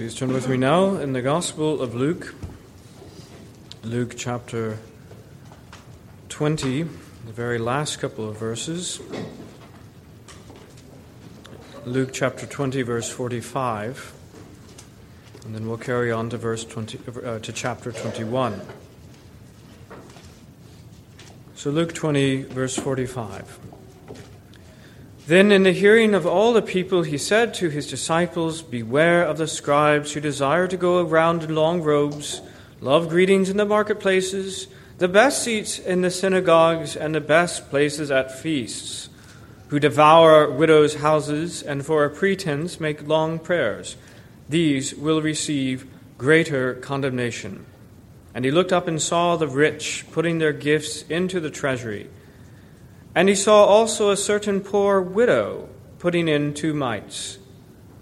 Please turn with me now in the Gospel of Luke, Luke chapter 20, the very last couple of verses. Luke chapter 20, verse 45, and then we'll carry on to verse 20, uh, to chapter 21. So Luke 20, verse 45. Then, in the hearing of all the people, he said to his disciples, Beware of the scribes who desire to go around in long robes, love greetings in the marketplaces, the best seats in the synagogues, and the best places at feasts, who devour widows' houses, and for a pretense make long prayers. These will receive greater condemnation. And he looked up and saw the rich putting their gifts into the treasury. And he saw also a certain poor widow putting in two mites.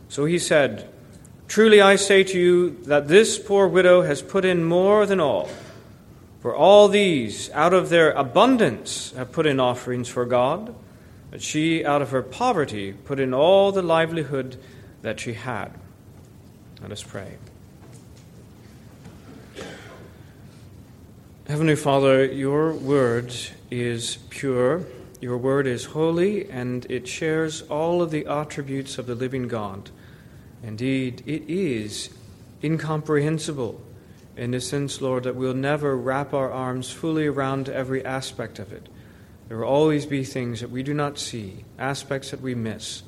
So he said, Truly I say to you that this poor widow has put in more than all. For all these, out of their abundance, have put in offerings for God, but she, out of her poverty, put in all the livelihood that she had. Let us pray. Heavenly Father, your word is pure your word is holy and it shares all of the attributes of the living God. Indeed, it is incomprehensible in the sense, Lord, that we'll never wrap our arms fully around every aspect of it. There will always be things that we do not see, aspects that we miss.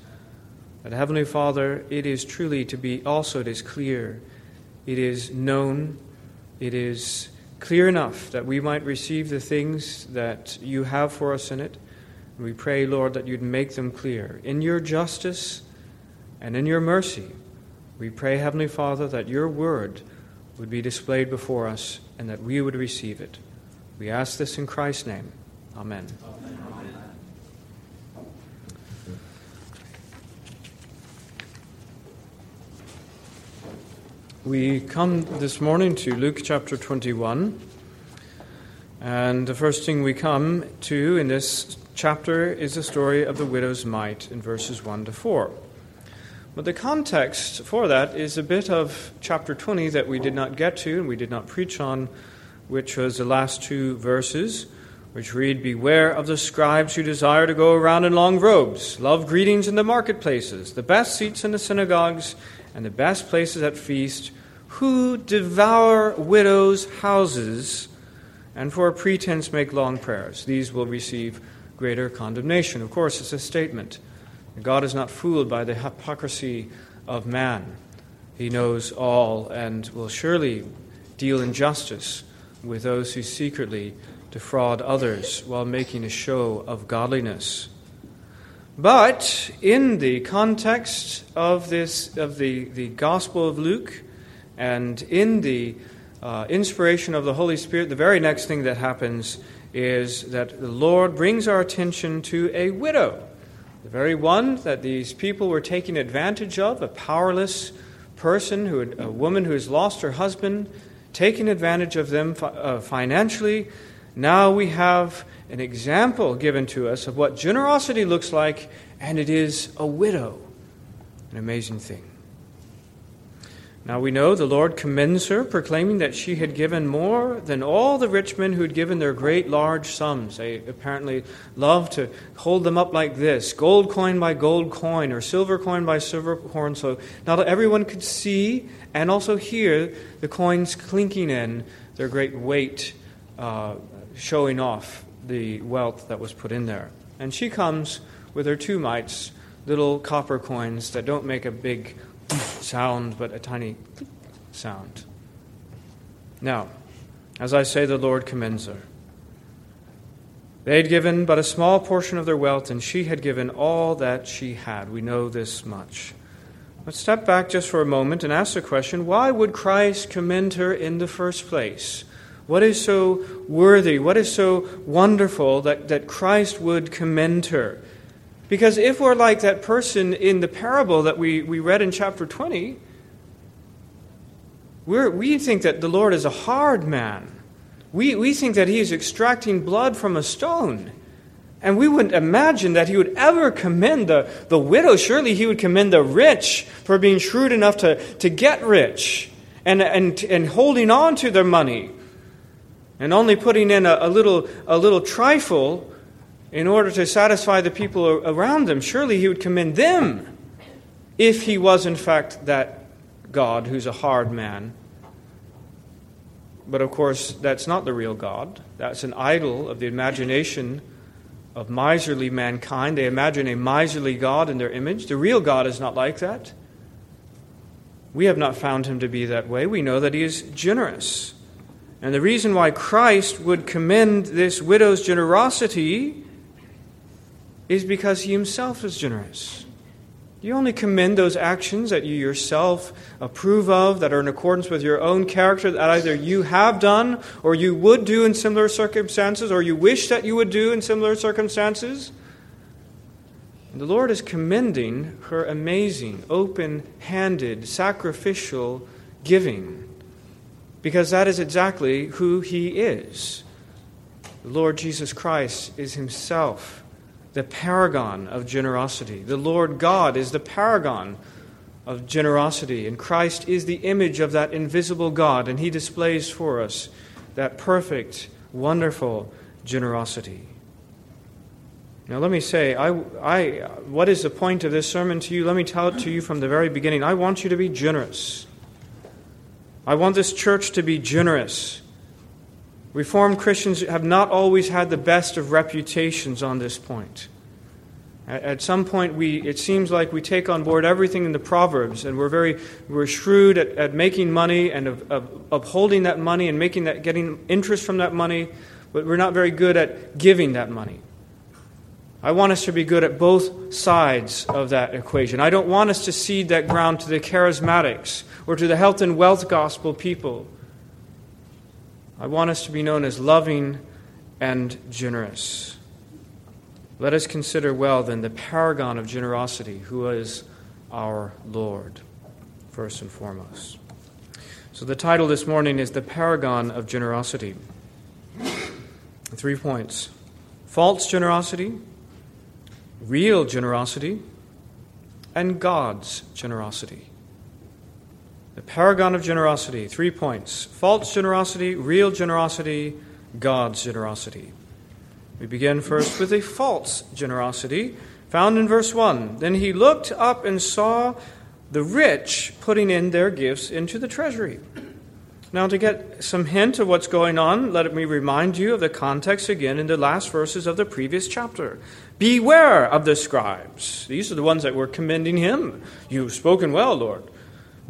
But Heavenly Father, it is truly to be also it is clear, it is known, it is clear enough that we might receive the things that you have for us in it we pray, Lord, that you'd make them clear. In your justice and in your mercy, we pray, Heavenly Father, that your word would be displayed before us and that we would receive it. We ask this in Christ's name. Amen. Amen. We come this morning to Luke chapter 21. And the first thing we come to in this chapter is the story of the widow's mite in verses 1 to 4. But the context for that is a bit of chapter 20 that we did not get to and we did not preach on, which was the last two verses, which read Beware of the scribes who desire to go around in long robes, love greetings in the marketplaces, the best seats in the synagogues, and the best places at feast, who devour widows' houses and for a pretense make long prayers. These will receive greater condemnation. Of course, it's a statement. God is not fooled by the hypocrisy of man. He knows all and will surely deal in justice with those who secretly defraud others while making a show of godliness. But in the context of this of the, the Gospel of Luke and in the uh, inspiration of the Holy Spirit, the very next thing that happens is that the Lord brings our attention to a widow, the very one that these people were taking advantage of, a powerless person, who had, a woman who has lost her husband, taking advantage of them uh, financially. Now we have an example given to us of what generosity looks like, and it is a widow. An amazing thing. Now we know the Lord commends her, proclaiming that she had given more than all the rich men who had given their great large sums. They apparently loved to hold them up like this gold coin by gold coin, or silver coin by silver coin, so not everyone could see and also hear the coins clinking in, their great weight uh, showing off the wealth that was put in there. And she comes with her two mites, little copper coins that don't make a big sound, but a tiny sound. Now, as I say, the Lord commends her. They had given but a small portion of their wealth, and she had given all that she had. We know this much. Let's step back just for a moment and ask the question why would Christ commend her in the first place? What is so worthy, what is so wonderful that, that Christ would commend her? Because if we're like that person in the parable that we, we read in chapter 20, we we think that the Lord is a hard man. We, we think that he is extracting blood from a stone. And we wouldn't imagine that he would ever commend the, the widow. Surely he would commend the rich for being shrewd enough to, to get rich and, and, and holding on to their money and only putting in a, a, little, a little trifle in order to satisfy the people around them. Surely he would commend them if he was, in fact, that God who's a hard man. But of course, that's not the real God. That's an idol of the imagination of miserly mankind. They imagine a miserly God in their image. The real God is not like that. We have not found him to be that way. We know that he is generous. And the reason why Christ would commend this widow's generosity is because he himself is generous. You only commend those actions that you yourself approve of, that are in accordance with your own character, that either you have done or you would do in similar circumstances, or you wish that you would do in similar circumstances. And the Lord is commending her amazing, open handed, sacrificial giving, because that is exactly who He is. The Lord Jesus Christ is Himself the paragon of generosity. The Lord God is the paragon of generosity, and Christ is the image of that invisible God, and He displays for us that perfect, wonderful generosity. Now, let me say, I, I, what is the point of this sermon to you? Let me tell it to you from the very beginning. I want you to be generous. I want this church to be generous. Reformed Christians have not always had the best of reputations on this point. At some point, we, it seems like we take on board everything in the Proverbs, and we're very we're shrewd at, at making money and of, of upholding that money and making that, getting interest from that money, but we're not very good at giving that money. I want us to be good at both sides of that equation. I don't want us to cede that ground to the charismatics or to the health and wealth gospel people. I want us to be known as loving and generous. Let us consider well, then, the paragon of generosity, who is our Lord, first and foremost. So, the title this morning is The Paragon of Generosity. Three points false generosity, real generosity, and God's generosity. The paragon of generosity, three points false generosity, real generosity, God's generosity. We begin first with a false generosity, found in verse 1. Then he looked up and saw the rich putting in their gifts into the treasury. Now, to get some hint of what's going on, let me remind you of the context again in the last verses of the previous chapter. Beware of the scribes. These are the ones that were commending him. You've spoken well, Lord.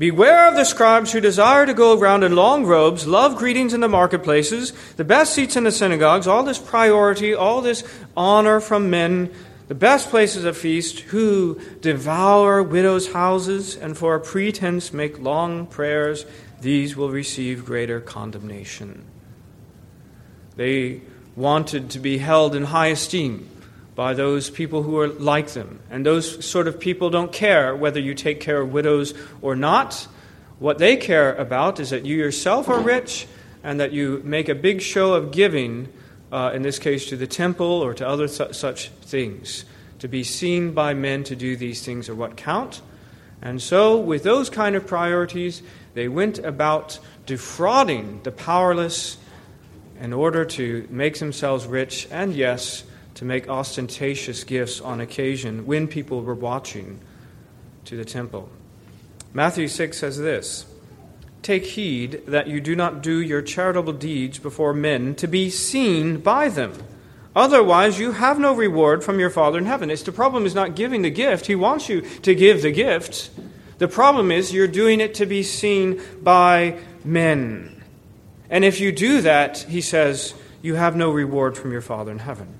Beware of the scribes who desire to go around in long robes, love greetings in the marketplaces, the best seats in the synagogues, all this priority, all this honor from men, the best places of feast, who devour widows' houses and for a pretense make long prayers, these will receive greater condemnation. They wanted to be held in high esteem by those people who are like them. And those sort of people don't care whether you take care of widows or not. What they care about is that you yourself are rich and that you make a big show of giving, uh, in this case to the temple or to other su- such things. To be seen by men to do these things are what count. And so, with those kind of priorities, they went about defrauding the powerless in order to make themselves rich and, yes, to make ostentatious gifts on occasion when people were watching to the temple. Matthew 6 says this Take heed that you do not do your charitable deeds before men to be seen by them. Otherwise, you have no reward from your Father in heaven. It's the problem is not giving the gift. He wants you to give the gift. The problem is you're doing it to be seen by men. And if you do that, he says, you have no reward from your Father in heaven.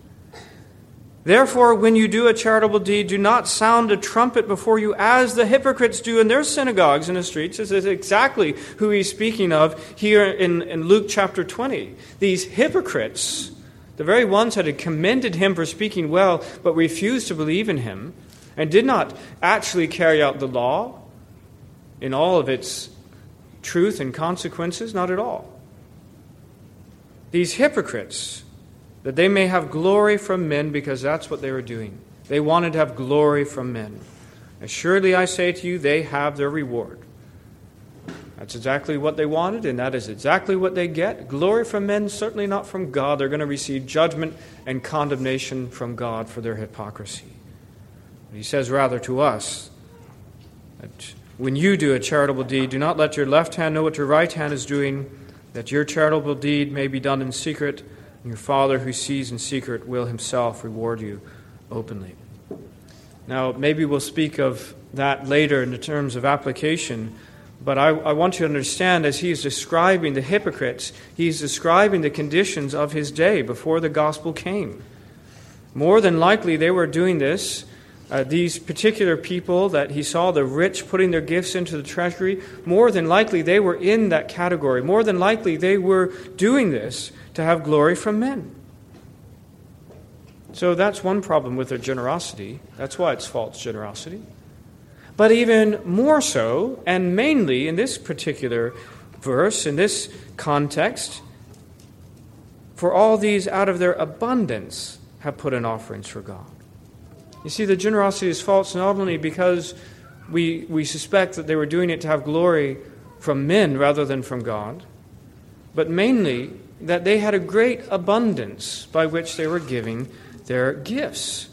Therefore, when you do a charitable deed, do not sound a trumpet before you as the hypocrites do in their synagogues and the streets. This is exactly who he's speaking of here in, in Luke chapter 20. These hypocrites, the very ones that had commended him for speaking well, but refused to believe in him, and did not actually carry out the law in all of its truth and consequences, not at all. These hypocrites that they may have glory from men, because that's what they were doing. They wanted to have glory from men. Assuredly, I say to you, they have their reward. That's exactly what they wanted, and that is exactly what they get. Glory from men, certainly not from God. They're going to receive judgment and condemnation from God for their hypocrisy. he says rather to us that when you do a charitable deed, do not let your left hand know what your right hand is doing, that your charitable deed may be done in secret, and your Father who sees in secret will himself reward you openly. Now, maybe we'll speak of that later in the terms of application. But I, I, want you to understand as he is describing the hypocrites, he's describing the conditions of his day before the gospel came. More than likely, they were doing this. Uh, these particular people that he saw, the rich putting their gifts into the treasury, more than likely they were in that category. More than likely they were doing this to have glory from men. So that's one problem with their generosity. That's why it's false generosity. But even more so, and mainly in this particular verse, in this context, for all these out of their abundance have put in offerings for God. You see, the generosity is false not only because we, we suspect that they were doing it to have glory from men rather than from God, but mainly that they had a great abundance by which they were giving their gifts.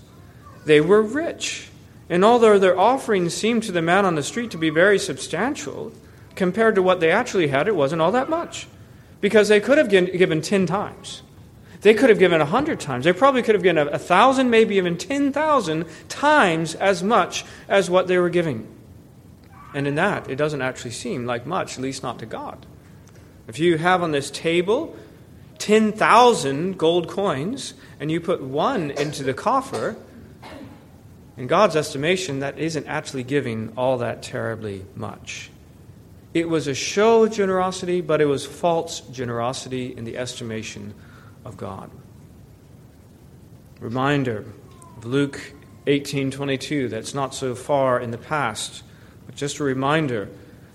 They were rich. And although their offerings seemed to the man on the street to be very substantial, compared to what they actually had, it wasn't all that much. Because they could have given 10 times. They could have given a hundred times. They probably could have given a thousand, maybe even 10,000 times as much as what they were giving. And in that, it doesn't actually seem like much, at least not to God. If you have on this table 10,000 gold coins and you put one into the coffer, in God's estimation, that isn't actually giving all that terribly much. It was a show of generosity, but it was false generosity in the estimation of God. Reminder of Luke 18:22 that's not so far in the past, but just a reminder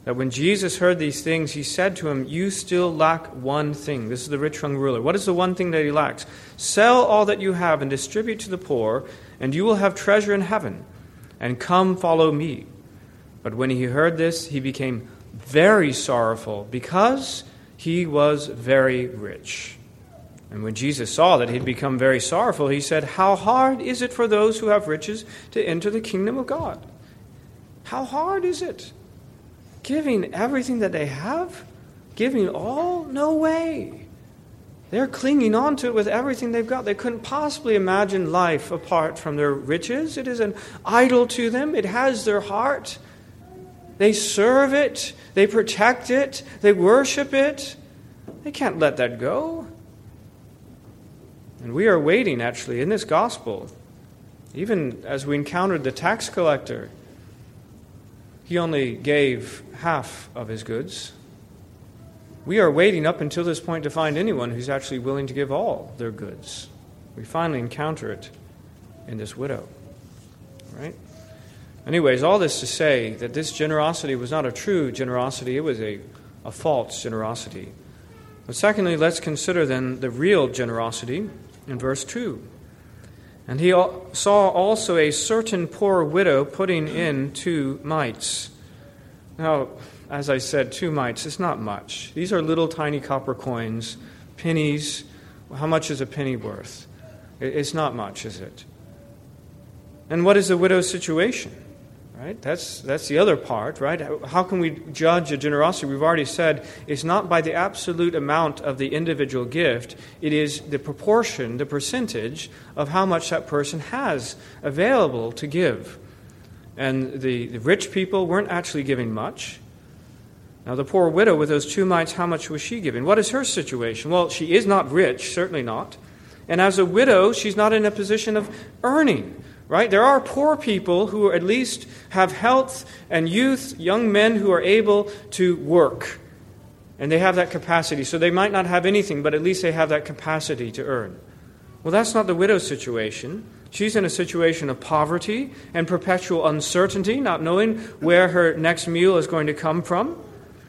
that when Jesus heard these things, he said to him, You still lack one thing. This is the rich young ruler. What is the one thing that he lacks? Sell all that you have and distribute to the poor, and you will have treasure in heaven. And come follow me. But when he heard this, he became very sorrowful because he was very rich. And when Jesus saw that he'd become very sorrowful, he said, How hard is it for those who have riches to enter the kingdom of God? How hard is it? Giving everything that they have? Giving all? No way. They're clinging on to it with everything they've got. They couldn't possibly imagine life apart from their riches. It is an idol to them, it has their heart. They serve it, they protect it, they worship it. They can't let that go. And we are waiting, actually, in this gospel, even as we encountered the tax collector he only gave half of his goods. We are waiting up until this point to find anyone who's actually willing to give all their goods. We finally encounter it in this widow. Right? Anyways, all this to say that this generosity was not a true generosity, it was a, a false generosity. But secondly, let's consider then the real generosity in verse 2. And he saw also a certain poor widow putting in two mites. Now, as I said, two mites is not much. These are little tiny copper coins, pennies. How much is a penny worth? It's not much, is it? And what is the widow's situation? Right? That's, that's the other part, right? How can we judge a generosity? We've already said it's not by the absolute amount of the individual gift, it is the proportion, the percentage of how much that person has available to give. And the, the rich people weren't actually giving much. Now, the poor widow with those two mites, how much was she giving? What is her situation? Well, she is not rich, certainly not. And as a widow, she's not in a position of earning right? There are poor people who at least have health and youth, young men who are able to work. And they have that capacity. So they might not have anything, but at least they have that capacity to earn. Well, that's not the widow's situation. She's in a situation of poverty and perpetual uncertainty, not knowing where her next meal is going to come from.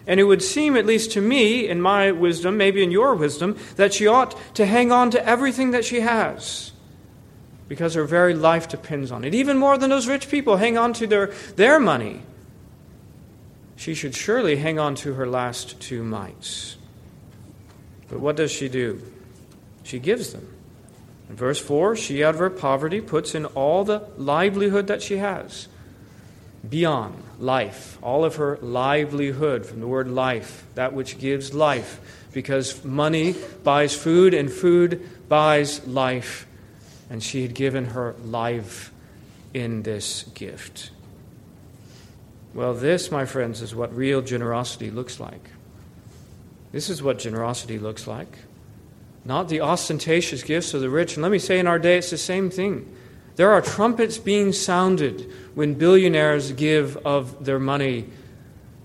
And it would seem, at least to me, in my wisdom, maybe in your wisdom, that she ought to hang on to everything that she has because her very life depends on it. Even more than those rich people hang on to their, their money. She should surely hang on to her last two mites. But what does she do? She gives them. In verse 4, she out of her poverty puts in all the livelihood that she has bios life, all of her livelihood, from the word life, that which gives life, because money buys food and food buys life. And she had given her life in this gift. Well, this, my friends, is what real generosity looks like. This is what generosity looks like. Not the ostentatious gifts of the rich. And let me say, in our day, it's the same thing. There are trumpets being sounded when billionaires give of their money.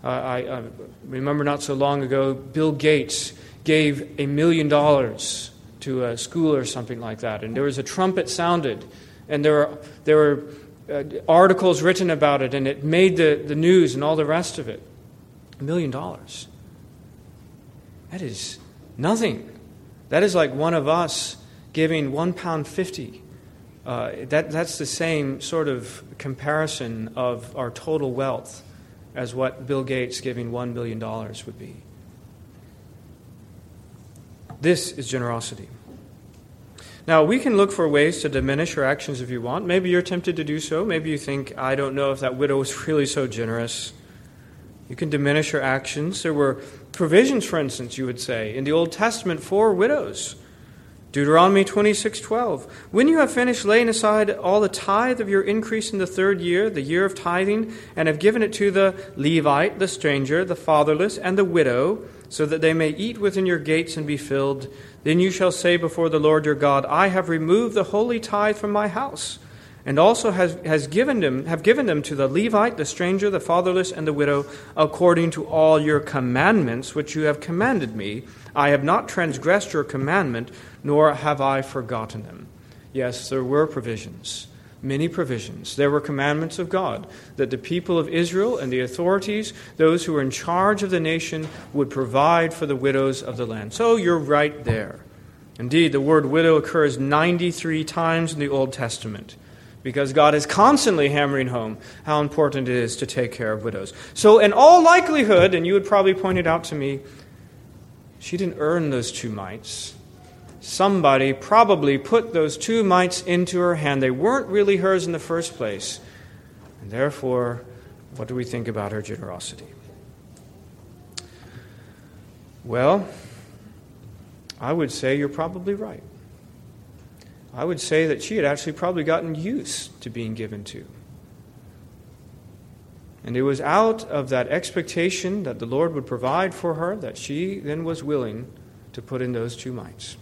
Uh, I, I, remember not so long ago, Bill Gates gave a million dollars to a school or something like that, and there was a trumpet sounded, and there were, there were uh, articles written about it, and it made the, the news and all the rest of it. A million dollars. That is nothing. That is like one of us giving one pound fifty uh, that, that's the same sort of comparison of our total wealth as what Bill Gates giving $1 billion would be. This is generosity. Now, we can look for ways to diminish our actions if you want. Maybe you're tempted to do so. Maybe you think, I don't know if that widow was really so generous. You can diminish your actions. There were provisions, for instance, you would say, in the Old Testament for widows. Deuteronomy 26:12 When you have finished laying aside all the tithe of your increase in the third year the year of tithing and have given it to the Levite the stranger the fatherless and the widow so that they may eat within your gates and be filled. Then you shall say before the Lord your God I have removed the holy tithe from my house and also has, has given them have given them to the Levite the stranger the fatherless and the widow according to all your commandments which you have commanded me. I have not transgressed your commandment nor have I forgotten them. Yes, there were provisions, many provisions. There were commandments of God that the people of Israel and the authorities, those who were in charge of the nation, would provide for the widows of the land. So you're right there. Indeed, the word widow occurs 93 times in the Old Testament because God is constantly hammering home how important it is to take care of widows. So, in all likelihood, and you would probably point it out to me, she didn't earn those two mites somebody probably put those two mites into her hand. They weren't really hers in the first place. And therefore, what do we think about her generosity? Well, I would say you're probably right. I would say that she had actually probably gotten used to being given to. And it was out of that expectation that the Lord would provide for her that she then was willing to put in those two mites.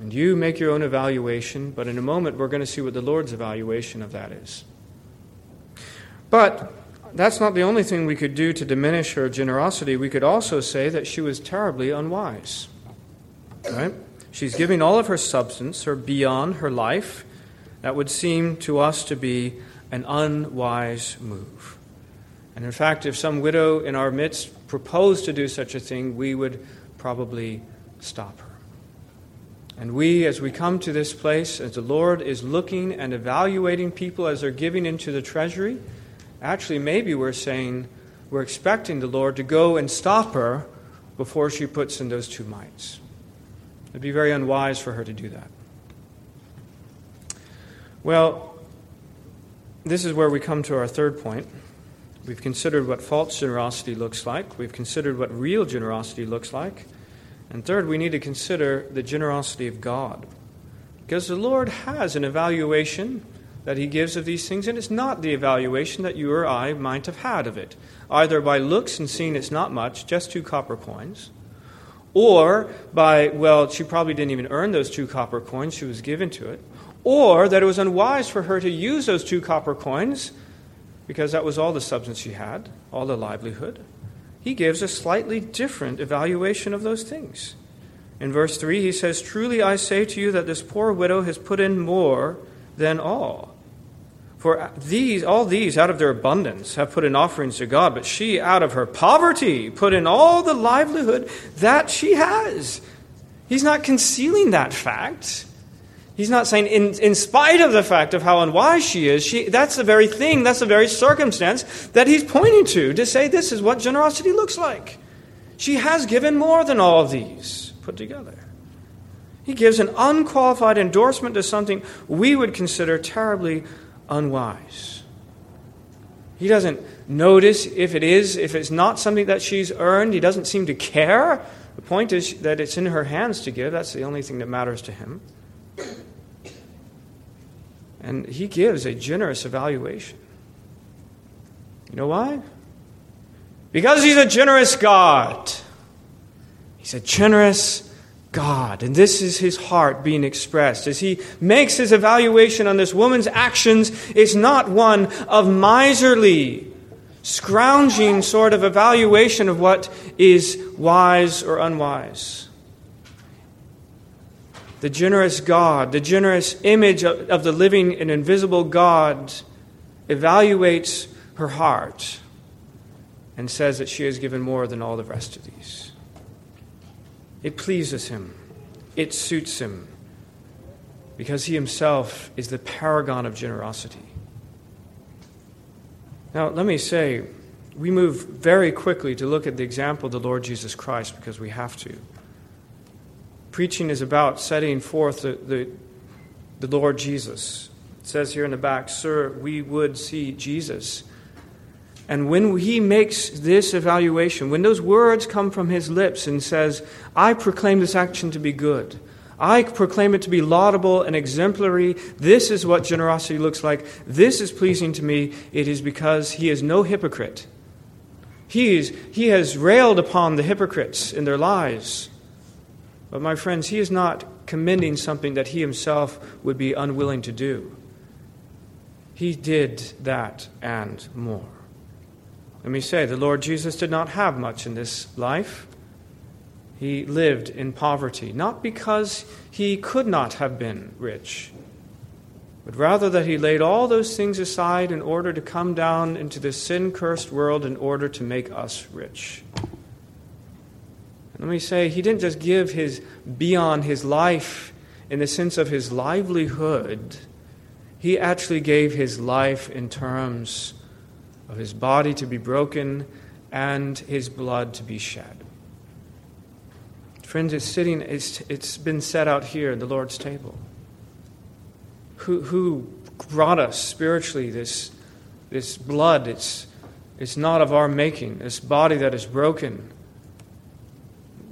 And you make your own evaluation, but in a moment we're going to see what the Lord's evaluation of that is. But that's not the only thing we could do to diminish her generosity. We could also say that she was terribly unwise. Right? She's giving all of her substance, her bios, her life. That would seem to us to be an unwise move. And in fact, if some widow in our midst proposed to do such a thing, we would probably stop her. And we, as we come to this place, as the Lord is looking and evaluating people as they're giving into the treasury, actually, maybe we're saying we're expecting the Lord to go and stop her before she puts in those two mites. It'd be very unwise for her to do that. Well, this is where we come to our third point. We've considered what false generosity looks like, we've considered what real generosity looks like. And third, we need to consider the generosity of God. Because the Lord has an evaluation that He gives of these things, and it's not the evaluation that you or I might have had of it, either by looks and seeing it's not much, just two copper coins, or by, well, she probably didn't even earn those two copper coins, she was given to it, or that it was unwise for her to use those two copper coins because that was all the substance she had, all the livelihood he gives a slightly different evaluation of those things. In verse 3, he says, Truly I say to you that this poor widow has put in more than all. For these, all these, out of their abundance, have put in offerings to God, but she, out of her poverty, put in all the livelihood that she has. He's not concealing that fact. He's not saying, in, in spite of the fact of how unwise she is, she, that's the very thing, that's the very circumstance that he's pointing to to say this is what generosity looks like. She has given more than all of these put together. He gives an unqualified endorsement to something we would consider terribly unwise. He doesn't notice if it is, if it's not something that she's earned. He doesn't seem to care. The point is that it's in her hands to give. That's the only thing that matters to him. And he gives a generous evaluation. You know why? Because he's a generous God. He's a generous God. And this is his heart being expressed. As he makes his evaluation on this woman's actions, it's not one of miserly, scrounging sort of evaluation of what is wise or unwise. The generous God, the generous image of the living and invisible God, evaluates her heart and says that she has given more than all the rest of these. It pleases him, it suits him, because he himself is the paragon of generosity. Now, let me say, we move very quickly to look at the example of the Lord Jesus Christ because we have to. Preaching is about setting forth the, the, the Lord Jesus. It says here in the back, Sir, we would see Jesus. And when he makes this evaluation, when those words come from his lips and says, I proclaim this action to be good, I proclaim it to be laudable and exemplary, this is what generosity looks like, this is pleasing to me, it is because he is no hypocrite. He, is, he has railed upon the hypocrites in their lies. But, my friends, he is not commending something that he himself would be unwilling to do. He did that and more. Let me say, the Lord Jesus did not have much in this life. He lived in poverty, not because he could not have been rich, but rather that he laid all those things aside in order to come down into this sin cursed world in order to make us rich. Let me say, he didn't just give his bios his life in the sense of his livelihood, he actually gave his life in terms of his body to be broken and his blood to be shed. Friends, it's sitting, it's, it's been set out here at the Lord's table. Who, who brought us spiritually this, this blood? It's, it's not of our making, this body that is broken.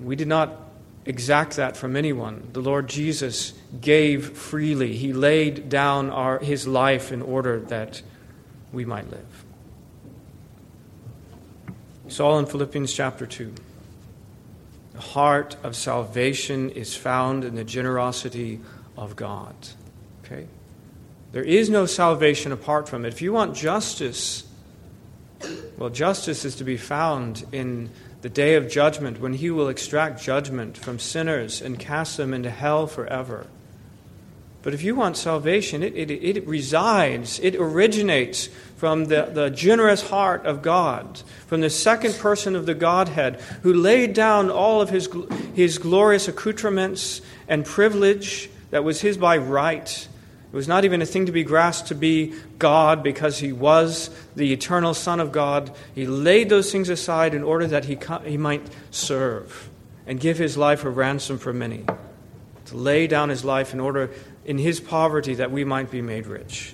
We did not exact that from anyone. The Lord Jesus gave freely, He laid down our, His life in order that we might live. Saul in Philippians chapter 2. The heart of salvation is found in the generosity of God. Okay? There is no salvation apart from it. If you want justice, well, justice is to be found in the day of judgment when he will extract judgment from sinners and cast them into hell forever. But if you want salvation, it, it, it resides, it originates from the, the generous heart of God, from the second person of the Godhead, who laid down all of his, his glorious accoutrements and privilege that was his by right. It was not even a thing to be grasped to be God because he was the eternal Son of God. He laid those things aside in order that he, he might serve and give his life a ransom for many. To lay down his life in order in his poverty that we might be made rich.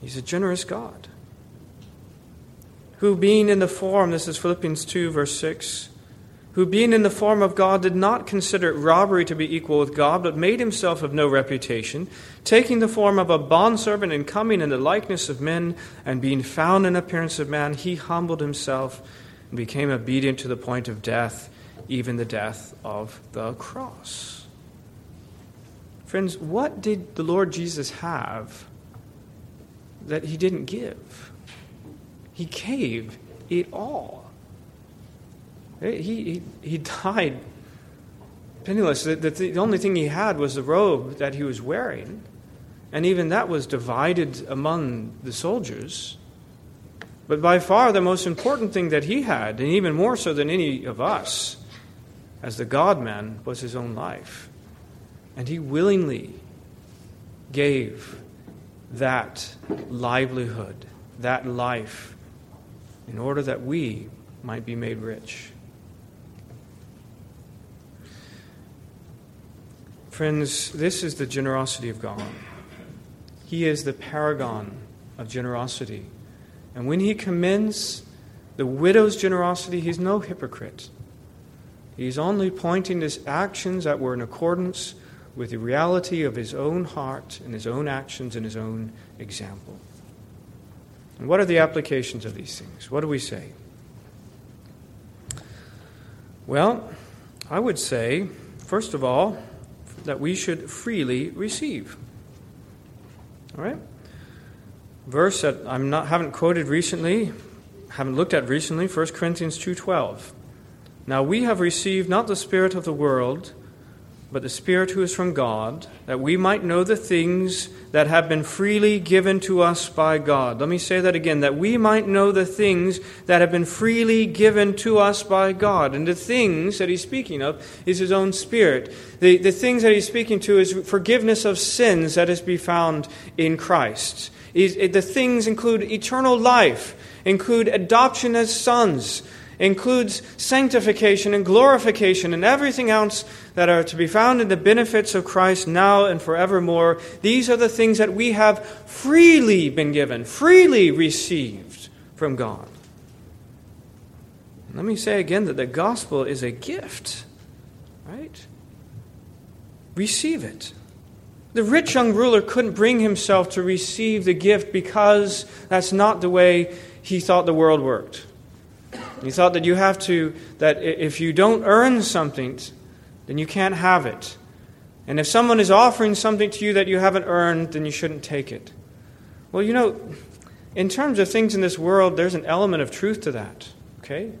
He's a generous God. Who, being in the form, this is Philippians 2, verse 6, who, being in the form of God, did not consider it robbery to be equal with God, but made himself of no reputation, taking the form of a bondservant and coming in the likeness of men, and being found in appearance of man, he humbled himself and became obedient to the point of death, even the death of the cross. Friends, what did the Lord Jesus have that he didn't give? He gave it all. He, he, he died penniless. The, the, the only thing he had was the robe that he was wearing. And even that was divided among the soldiers. But by far the most important thing that he had, and even more so than any of us, as the God man, was his own life. And he willingly gave that livelihood, that life, in order that we might be made rich. Friends, this is the generosity of God. He is the paragon of generosity. And when he commends the widow's generosity, he's no hypocrite. He's only pointing his actions that were in accordance with the reality of his own heart and his own actions and his own example. And what are the applications of these things? What do we say? Well, I would say, first of all, that we should freely receive. All right? verse that I'm not haven't quoted recently, haven't looked at recently, 1 Corinthians 2:12. Now we have received not the spirit of the world, but the spirit who is from God, that we might know the things that have been freely given to us by God. Let me say that again, that we might know the things that have been freely given to us by God. And the things that he's speaking of is his own spirit. The, the things that he's speaking to is forgiveness of sins that is to be found in Christ the things include eternal life, include adoption as sons, includes sanctification and glorification and everything else that are to be found in the benefits of Christ now and forevermore. These are the things that we have freely been given, freely received from God. Let me say again that the gospel is a gift, right? Receive it. The rich young ruler couldn't bring himself to receive the gift because that's not the way he thought the world worked. He thought that you have to, that if you don't earn something, then you can't have it. And if someone is offering something to you that you haven't earned, then you shouldn't take it. Well, you know, in terms of things in this world, there's an element of truth to that. Okay?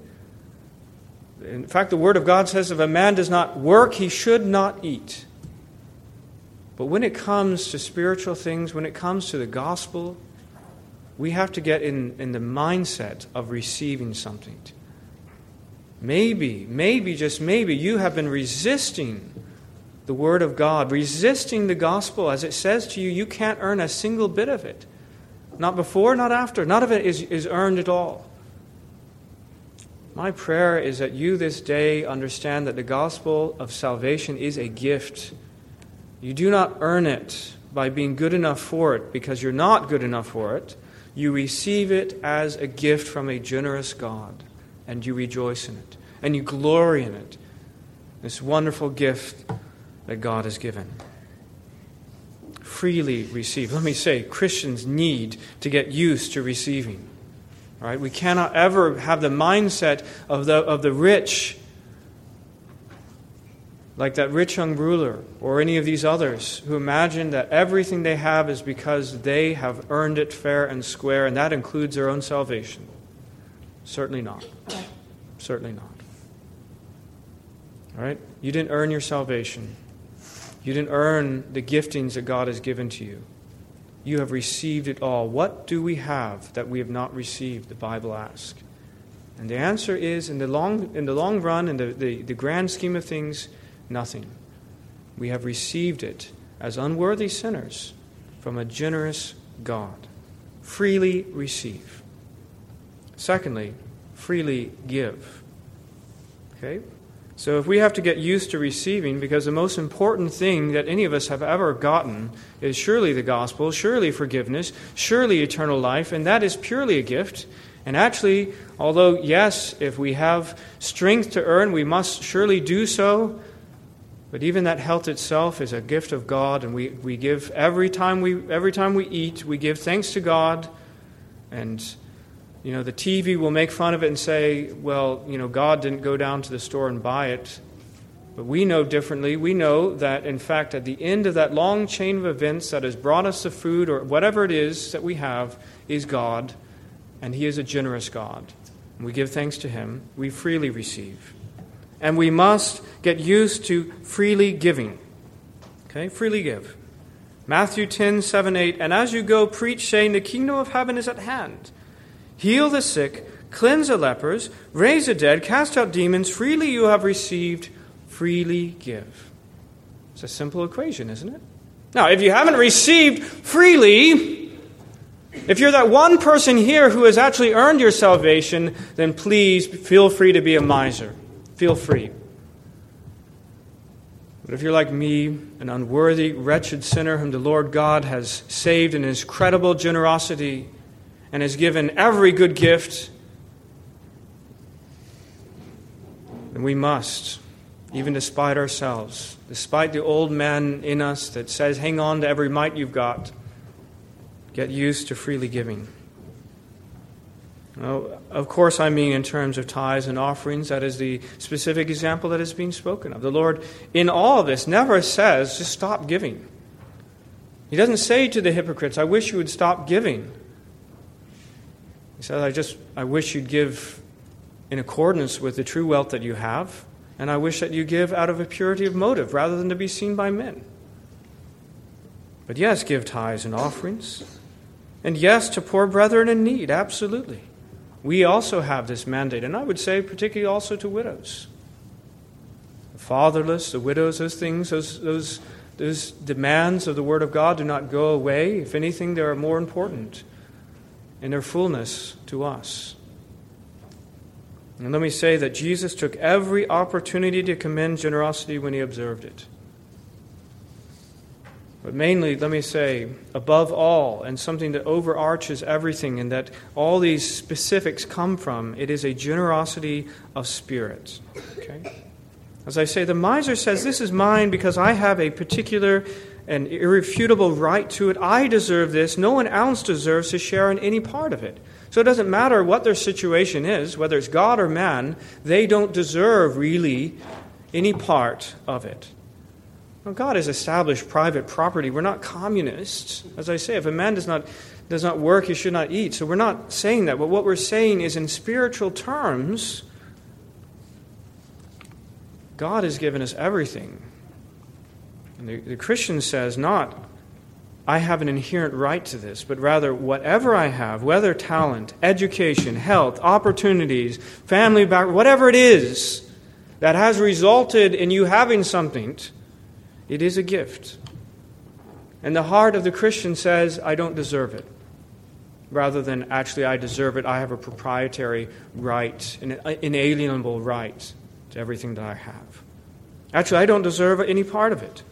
In fact, the Word of God says if a man does not work, he should not eat. But when it comes to spiritual things, when it comes to the gospel, we have to get in, in the mindset of receiving something. Maybe, maybe, just maybe, you have been resisting the Word of God, resisting the gospel. As it says to you, you can't earn a single bit of it. Not before, not after. None of it is, is earned at all. My prayer is that you this day understand that the gospel of salvation is a gift you do not earn it by being good enough for it because you're not good enough for it. You receive it as a gift from a generous God, and you rejoice in it, and you glory in it. This wonderful gift that God has given. Freely receive. Let me say, Christians need to get used to receiving. Right? We cannot ever have the mindset of the, of the rich like that rich young ruler or any of these others who imagine that everything they have is because they have earned it fair and square, and that includes their own salvation. Certainly not. Certainly not. All right? You didn't earn your salvation. You didn't earn the giftings that God has given to you. You have received it all. What do we have that we have not received? The Bible asks. And the answer is in the long, in the long run, in the, the, the grand scheme of things, nothing. We have received it as unworthy sinners from a generous God. Freely receive. Secondly, freely give. Okay? So if we have to get used to receiving, because the most important thing that any of us have ever gotten is surely the gospel, surely forgiveness, surely eternal life, and that is purely a gift. And actually, although, yes, if we have strength to earn, we must surely do so, but even that health itself is a gift of God, and we, we give every time we every time we eat, we give thanks to God. And you know, the TV will make fun of it and say, well, you know, God didn't go down to the store and buy it. But we know differently. We know that, in fact, at the end of that long chain of events that has brought us the food or whatever it is that we have is God, and He is a generous God. And we give thanks to Him. We freely receive. And we must get used to freely giving. Okay? Freely give. Matthew 10, 7, 8. And as you go, preach, saying, The kingdom of heaven is at hand. Heal the sick, cleanse the lepers, raise the dead, cast out demons. Freely you have received, freely give. It's a simple equation, isn't it? Now, if you haven't received freely, if you're that one person here who has actually earned your salvation, then please feel free to be a miser. Feel free. But if you're like me, an unworthy, wretched sinner whom the Lord God has saved in his credible generosity and has given every good gift, then we must, even despite ourselves, despite the old man in us that says, hang on to every mite you've got, get used to freely giving. Well, of course, I mean in terms of tithes and offerings. That is the specific example that is being spoken of. The Lord, in all this, never says, just stop giving. He doesn't say to the hypocrites, I wish you would stop giving. He says, I just, I wish you'd give in accordance with the true wealth that you have, and I wish that you give out of a purity of motive rather than to be seen by men. But yes, give tithes and offerings. And yes, to poor brethren in need, absolutely we also have this mandate, and I would say particularly also to widows. The fatherless, the widows, those things, those, those, those demands of the Word of God do not go away. If anything, they are more important in their fullness to us. And let me say that Jesus took every opportunity to commend generosity when he observed it. But mainly, let me say, above all, and something that overarches everything and that all these specifics come from, it is a generosity of spirit. Okay? As I say, the miser says, This is mine because I have a particular and irrefutable right to it. I deserve this. No one else deserves to share in any part of it. So it doesn't matter what their situation is, whether it's God or man, they don't deserve really any part of it. Well, God has established private property. We're not communists. As I say, if a man does not, does not work, he should not eat. So we're not saying that. But what we're saying is, in spiritual terms, God has given us everything. And the, the Christian says, not, I have an inherent right to this, but rather, whatever I have, whether talent, education, health, opportunities, family background, whatever it is that has resulted in you having something it is a gift. And the heart of the Christian says, I don't deserve it. Rather than actually, I deserve it, I have a proprietary right, an uh, inalienable right to everything that I have. Actually, I don't deserve any part of it.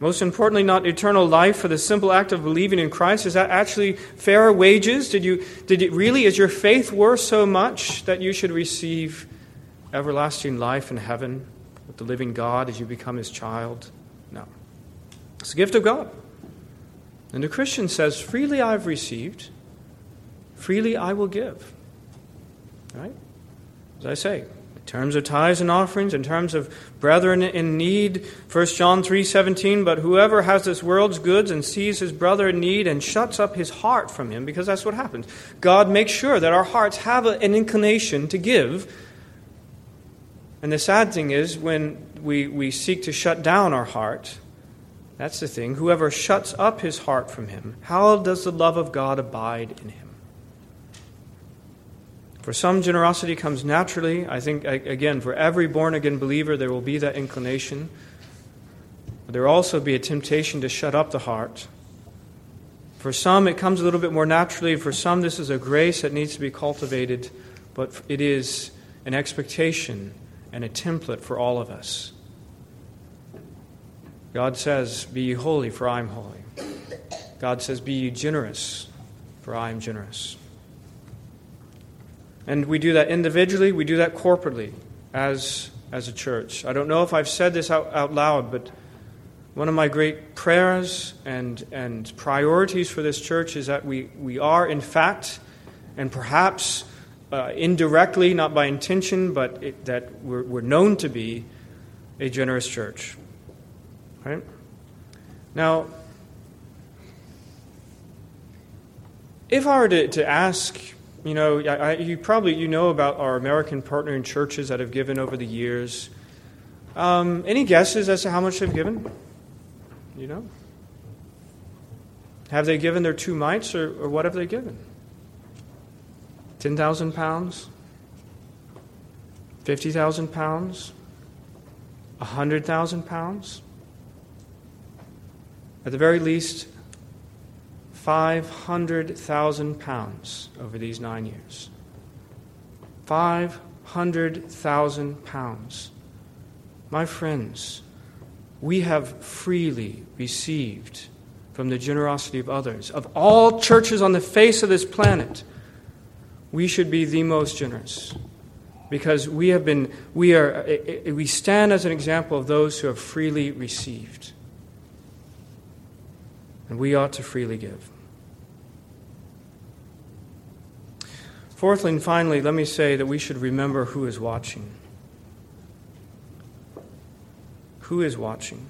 Most importantly, not eternal life for the simple act of believing in Christ. Is that actually fair wages? Did you, did it really, is your faith worth so much that you should receive everlasting life in heaven? With the living God as you become his child? No. It's a gift of God. And the Christian says, Freely I've received, freely I will give. Right? As I say, in terms of tithes and offerings, in terms of brethren in need, 1 John 3:17, but whoever has this world's goods and sees his brother in need and shuts up his heart from him, because that's what happens. God makes sure that our hearts have an inclination to give and the sad thing is, when we, we seek to shut down our heart, that's the thing. Whoever shuts up his heart from him, how does the love of God abide in him? For some, generosity comes naturally. I think, again, for every born again believer, there will be that inclination. But there will also be a temptation to shut up the heart. For some, it comes a little bit more naturally. For some, this is a grace that needs to be cultivated, but it is an expectation and a template for all of us. God says, Be ye holy, for I am holy. God says, Be ye generous, for I am generous. And we do that individually, we do that corporately as, as a church. I don't know if I've said this out, out loud, but one of my great prayers and, and priorities for this church is that we, we are, in fact, and perhaps uh, indirectly, not by intention, but it, that we're, we're known to be a generous church. Right? Now, if I were to, to ask, you know, I, you probably you know about our American partnering churches that have given over the years. Um, any guesses as to how much they've given? You know? Have they given their two mites, or, or what have they given? 10,000 pounds? 50,000 pounds? 100,000 pounds? At the very least, 500,000 pounds over these nine years. 500,000 pounds. My friends, we have freely received from the generosity of others. Of all churches on the face of this planet, we should be the most generous because we have been we are eh, eh, eh, we stand as an example of those who have freely received and we ought to freely give Fourthly and finally, let me say that we should remember who is watching. Who is watching?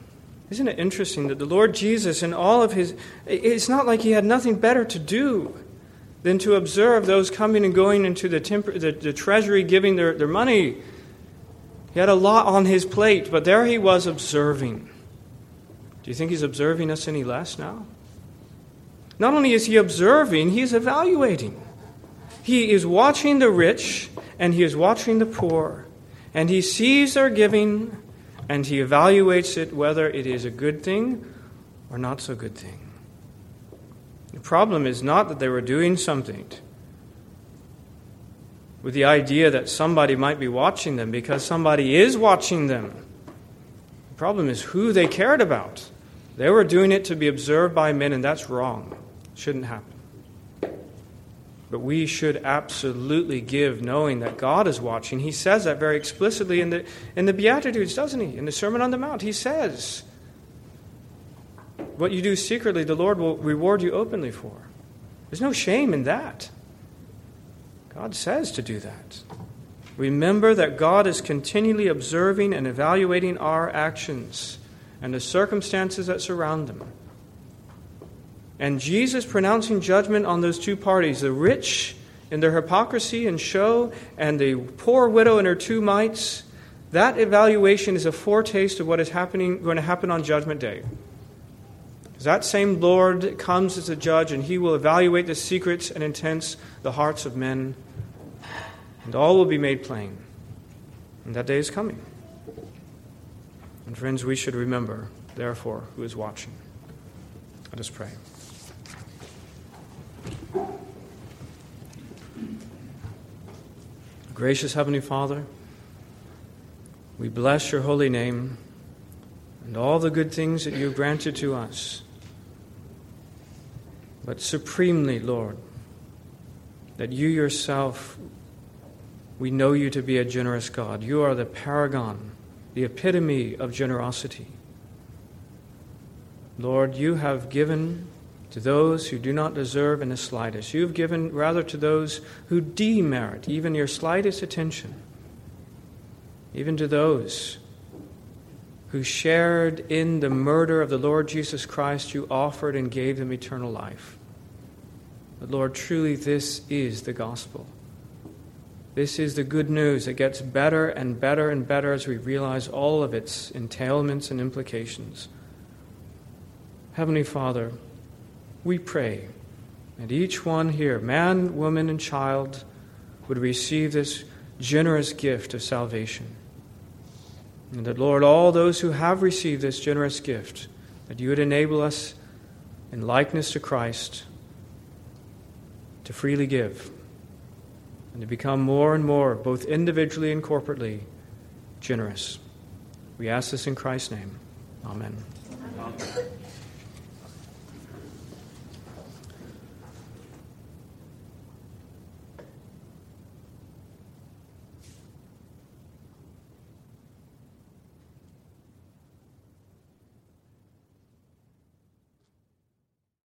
Isn't it interesting that the Lord Jesus, in all of his, it's not like he had nothing better to do than to observe those coming and going into the, temper, the, the treasury giving their, their money. He had a lot on his plate, but there he was observing. Do you think he's observing us any less now? Not only is he observing, he's evaluating. He is watching the rich and he is watching the poor, and he sees their giving and he evaluates it whether it is a good thing or not so good thing. Problem is not that they were doing something with the idea that somebody might be watching them because somebody is watching them. The problem is who they cared about. They were doing it to be observed by men, and that's wrong. Shouldn't happen. But we should absolutely give knowing that God is watching. He says that very explicitly in the, in the Beatitudes, doesn't he? In the Sermon on the Mount, he says, What you do secretly, the Lord will reward you openly for. There's no shame in that. God says to do that. Remember that God is continually observing and evaluating our actions and the circumstances that surround them. And Jesus pronouncing judgment on those two parties, the rich in their hypocrisy and show, and the poor widow and her two mites, that evaluation is a foretaste of what is happening, going to happen on Judgment Day. That same Lord comes as a judge, and he will evaluate the secrets and intents, the hearts of men, and all will be made plain. And that day is coming. And friends, we should remember, therefore, who is watching. Let us pray. Gracious Heavenly Father, we bless your holy name and all the good things that you have granted to us. But supremely, Lord, that you yourself, we know you to be a generous God. You are the paragon, the epitome of generosity. Lord, you have given to those who do not deserve in the slightest. You have given rather to those who demerit even your slightest attention, even to those who shared in the murder of the Lord Jesus Christ, you offered and gave them eternal life. But Lord, truly, this is the gospel. This is the good news that gets better and better and better as we realize all of its entailments and implications. Heavenly Father, we pray that each one here, man, woman, and child, would receive this generous gift of salvation. And that, Lord, all those who have received this generous gift, that you would enable us in likeness to Christ to freely give and to become more and more, both individually and corporately, generous. We ask this in Christ's name. Amen. Amen.